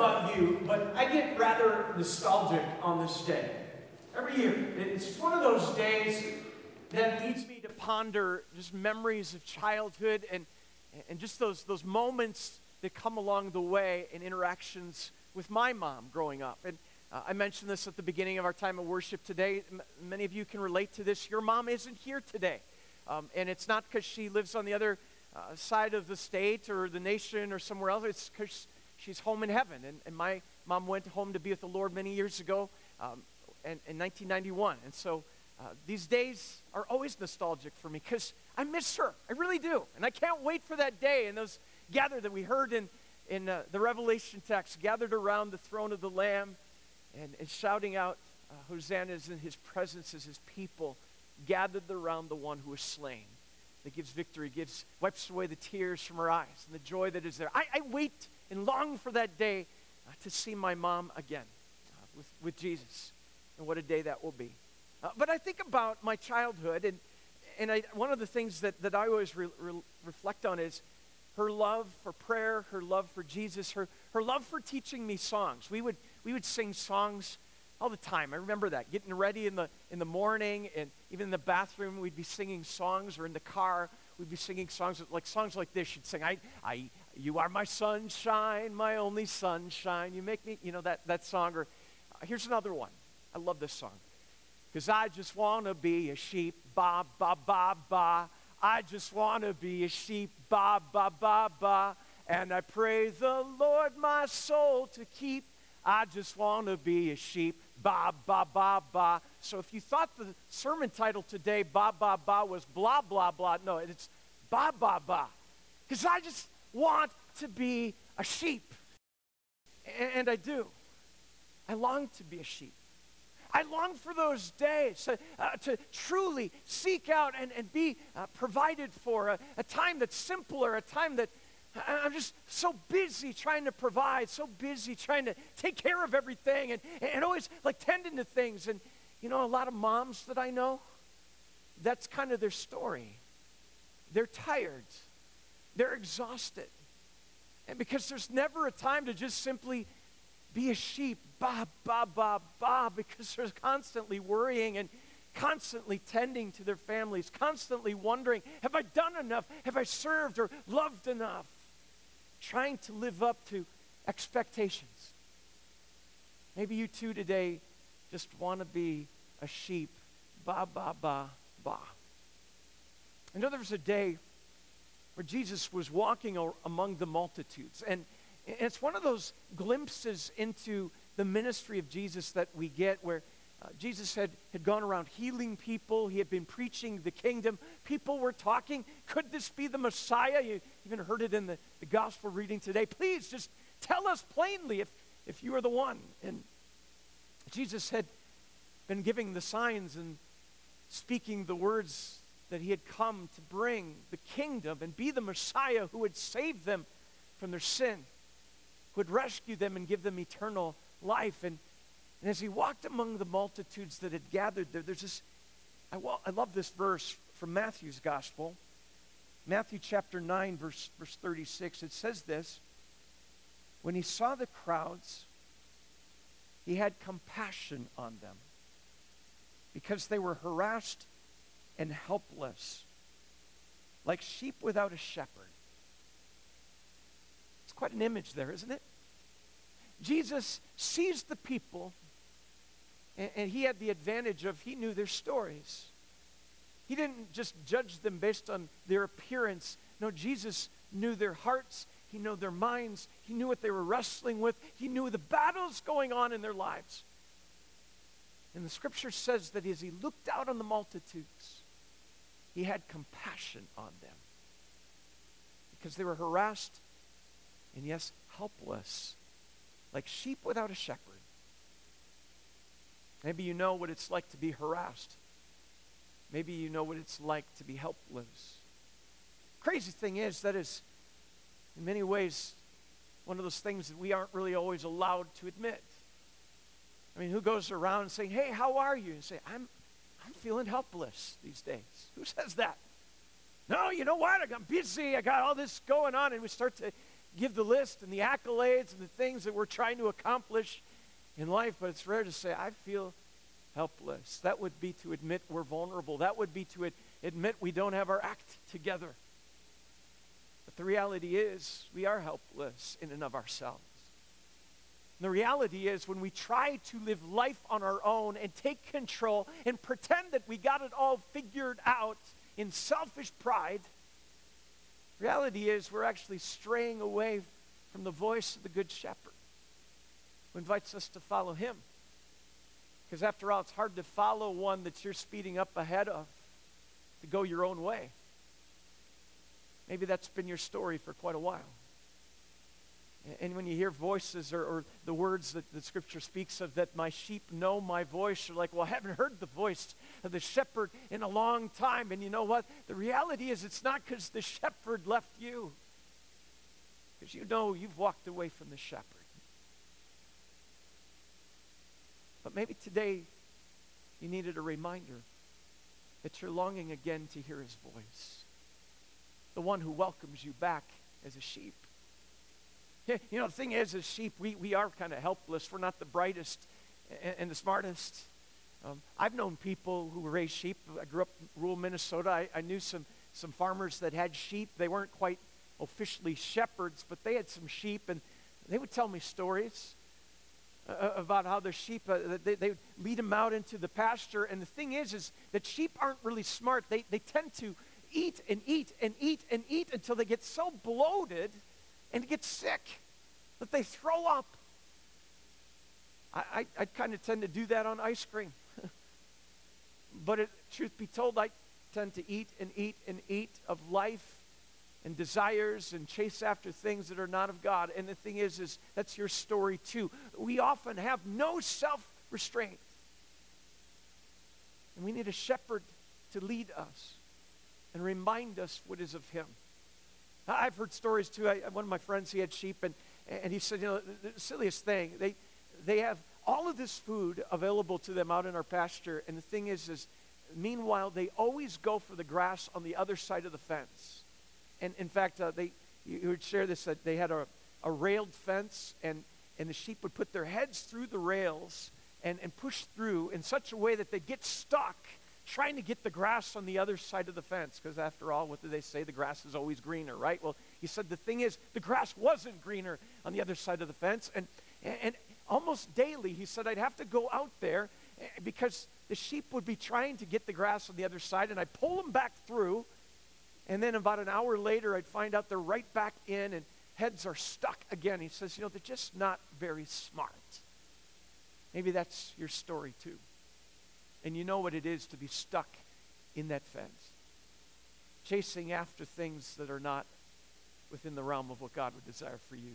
about you, but I get rather nostalgic on this day. Every year. It's one of those days that leads me to ponder just memories of childhood and, and just those, those moments that come along the way in interactions with my mom growing up. And uh, I mentioned this at the beginning of our time of worship today. M- many of you can relate to this. Your mom isn't here today. Um, and it's not because she lives on the other uh, side of the state or the nation or somewhere else. It's because she's home in heaven. And, and, my mom went home to be with the Lord many years ago um, in, in 1991. And so uh, these days are always nostalgic for me because I miss her. I really do. And I can't wait for that day and those gather that we heard in, in uh, the Revelation text, gathered around the throne of the Lamb and, and shouting out, uh, Hosanna is in his presence as his people gathered around the one who was slain that gives victory, gives, wipes away the tears from our eyes and the joy that is there. I, I wait and long for that day uh, to see my mom again uh, with, with Jesus. And what a day that will be. Uh, but I think about my childhood, and, and I, one of the things that, that I always re, re, reflect on is her love for prayer, her love for Jesus, her, her love for teaching me songs. We would, we would sing songs all the time. I remember that. Getting ready in the, in the morning and even in the bathroom, we'd be singing songs, or in the car, we'd be singing songs like songs like this. She'd sing, I, I, You are my sunshine, my only sunshine. You make me, you know, that, that song. Or uh, here's another one. I love this song. Because I just want to be a sheep, ba, ba, ba, ba. I just want to be a sheep, ba, ba, ba, ba. And I pray the Lord my soul to keep. I just want to be a sheep, ba, ba, ba, ba. So if you thought the sermon title today, ba, ba, ba, was blah, blah, blah, no, it's ba, ba, ba. Because I just want to be a sheep. And I do. I long to be a sheep. I long for those days uh, uh, to truly seek out and, and be uh, provided for, a, a, time that's simpler, a time that I'm just so busy trying to provide, so busy trying to take care of everything and, and always like tending to things. And, you know, a lot of moms that I know, that's kind of their story. They're tired, they're exhausted. And because there's never a time to just simply be a sheep, ba, ba, ba, ba, because they're constantly worrying and constantly tending to their families, constantly wondering, have I done enough? Have I served or loved enough? trying to live up to expectations. Maybe you too today just want to be a sheep. Ba, ba, ba, ba. I know there was a day where Jesus was walking among the multitudes. And it's one of those glimpses into the ministry of Jesus that we get where uh, Jesus had, had gone around healing people. He had been preaching the kingdom. People were talking, could this be the Messiah? You even heard it in the, the gospel reading today. Please just tell us plainly if, if you are the one. And Jesus had been giving the signs and speaking the words that he had come to bring the kingdom and be the Messiah who would save them from their sin, who would rescue them and give them eternal life. And and as he walked among the multitudes that had gathered there, there's this, I, I love this verse from Matthew's gospel. Matthew chapter 9, verse, verse 36. It says this When he saw the crowds, he had compassion on them because they were harassed and helpless, like sheep without a shepherd. It's quite an image there, isn't it? Jesus sees the people and, and he had the advantage of he knew their stories. He didn't just judge them based on their appearance. No, Jesus knew their hearts. He knew their minds. He knew what they were wrestling with. He knew the battles going on in their lives. And the scripture says that as he looked out on the multitudes, he had compassion on them because they were harassed and, yes, helpless, like sheep without a shepherd. Maybe you know what it's like to be harassed. Maybe you know what it's like to be helpless. Crazy thing is, that is, in many ways, one of those things that we aren't really always allowed to admit. I mean, who goes around saying, hey, how are you? And say, I'm, I'm feeling helpless these days. Who says that? No, you know what? I got busy. I got all this going on. And we start to give the list and the accolades and the things that we're trying to accomplish in life, but it's rare to say, I feel helpless. That would be to admit we're vulnerable. That would be to ad- admit we don't have our act together. But the reality is, we are helpless in and of ourselves. And the reality is, when we try to live life on our own and take control and pretend that we got it all figured out in selfish pride, reality is we're actually straying away from the voice of the Good Shepherd who invites us to follow him. Because after all, it's hard to follow one that you're speeding up ahead of to go your own way. Maybe that's been your story for quite a while. And when you hear voices or, or, the words that the scripture speaks of, that my sheep know my voice, you're like, well, I haven't heard the voice of the shepherd in a long time. And you know what? The reality is, it's not because the shepherd left you, because you know you've walked away from the shepherd. But maybe today you needed a reminder that you're longing again to hear his voice, the one who welcomes you back as a sheep. You know, the thing is, as sheep, we, we are kind of helpless. We're not the brightest and, and the smartest. Um, I've known people who raised sheep. I grew up in rural Minnesota. I, I knew some, some farmers that had sheep. They weren't quite officially shepherds, but they had some sheep, and they would tell me stories uh, uh about how their sheep, uh, they, they would lead them out into the pasture. And the thing is, is that sheep aren't really smart. They, they tend to eat and eat and eat and eat until they get so bloated – and get sick that they throw up. I, I, I kind of tend to do that on ice cream. but it, truth be told, I tend to eat and eat and eat of life and desires and chase after things that are not of God. And the thing is, is that's your story too. We often have no self-restraint. And we need a shepherd to lead us and remind us what is of him. I've heard stories too. I, one of my friends, he had sheep, and, and he said, you know, the, silliest thing, they, they have all of this food available to them out in our pasture, and the thing is, is meanwhile, they always go for the grass on the other side of the fence. And in fact, uh, they, you would share this, that they had a, a railed fence, and, and the sheep would put their heads through the rails and, and push through in such a way that they get stuck trying to get the grass on the other side of the fence because after all what do they say? The grass is always greener right? Well he said the thing is the grass wasn't greener on the other side of the fence. And and almost daily he said i'd have to go out there eh, because the sheep would be trying to get the grass on the other side and i'd pull them back through and then about an hour later i'd find out they're right back in and heads are stuck again. He says you know they're just not very smart. Maybe that's your story too and you know what it is to be stuck in that fence, chasing after things that are not within the realm of what God would desire for you.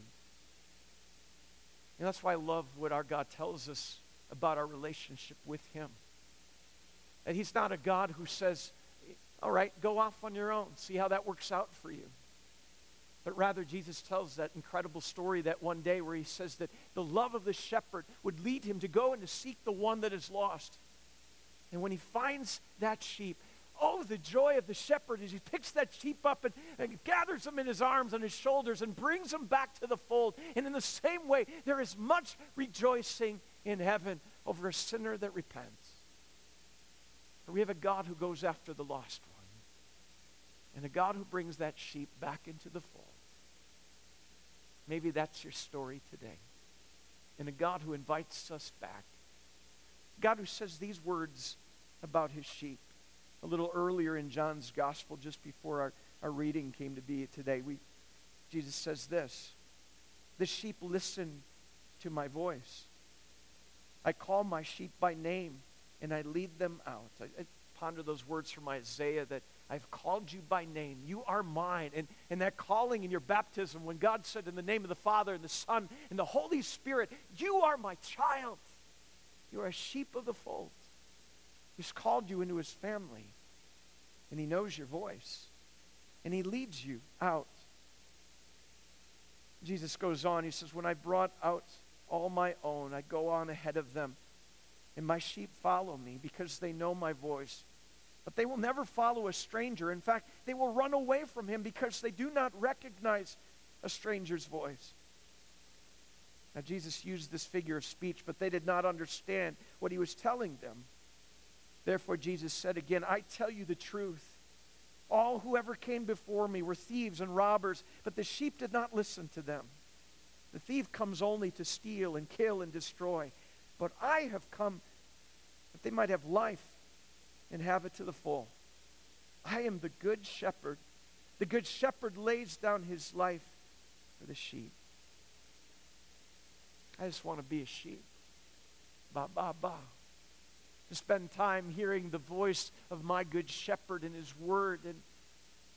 And that's why I love what our God tells us about our relationship with Him. That He's not a God who says, all right, go off on your own, see how that works out for you. But rather, Jesus tells that incredible story that one day where He says that the love of the shepherd would lead him to go and to seek the one that is lost. And when he finds that sheep, oh, the joy of the shepherd as he picks that sheep up and, and gathers them in his arms on his shoulders and brings them back to the fold. And in the same way, there is much rejoicing in heaven over a sinner that repents. We have a God who goes after the lost one, and a God who brings that sheep back into the fold. Maybe that's your story today. And a God who invites us back. God who says these words about his sheep. A little earlier in John's gospel, just before our, our reading came to be today, we, Jesus says this The sheep listen to my voice. I call my sheep by name and I lead them out. I, I ponder those words from Isaiah that I've called you by name. You are mine. And, and that calling in your baptism, when God said, In the name of the Father and the Son and the Holy Spirit, You are my child. You are a sheep of the fold. He's called you into his family, and he knows your voice, and he leads you out. Jesus goes on, he says, When I brought out all my own, I go on ahead of them, and my sheep follow me because they know my voice. But they will never follow a stranger. In fact, they will run away from him because they do not recognize a stranger's voice. Now, Jesus used this figure of speech, but they did not understand what he was telling them. Therefore, Jesus said again, I tell you the truth. All who ever came before me were thieves and robbers, but the sheep did not listen to them. The thief comes only to steal and kill and destroy. But I have come that they might have life and have it to the full. I am the good shepherd. The good shepherd lays down his life for the sheep. I just want to be a sheep. Ba, ba, ba. To spend time hearing the voice of my good shepherd and his word and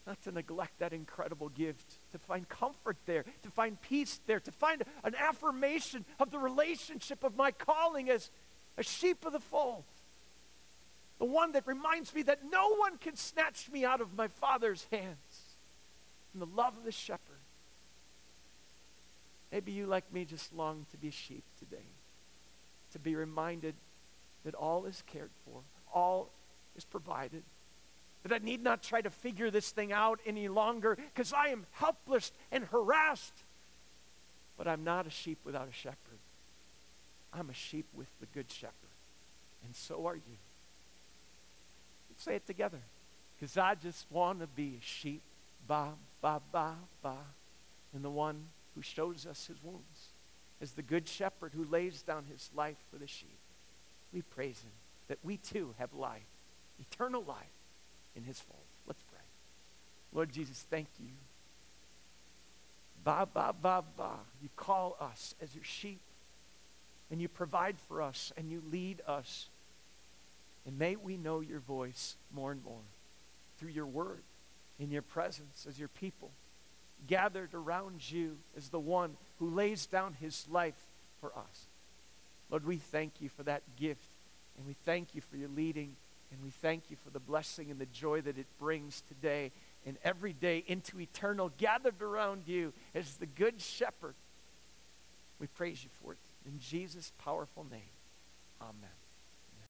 not to neglect that incredible gift, to find comfort there, to find peace there, to find an affirmation of the relationship of my calling as a sheep of the fold. The one that reminds me that no one can snatch me out of my Father's hands. And the love of the shepherd. Maybe you, like me, just long to be a sheep today. To be reminded that all is cared for, all is provided, that I need not try to figure this thing out any longer because I am helpless and harassed. But I'm not a sheep without a shepherd. I'm a sheep with the good shepherd. And so are you. Let's say it together. Because I just want to be a sheep. Ba, ba, ba, ba. And the one who shows us his wounds. As the good shepherd who lays down his life for the sheep. We praise him that we too have life, eternal life in his fold. Let's pray. Lord Jesus, thank you. Ba, ba, ba, ba. You call us as your sheep, and you provide for us, and you lead us. And may we know your voice more and more through your word, in your presence as your people, gathered around you as the one who lays down his life for us. Lord, we thank you for that gift, and we thank you for your leading. And we thank you for the blessing and the joy that it brings today and every day into eternal, gathered around you as the good shepherd. We praise you for it. In Jesus' powerful name, amen.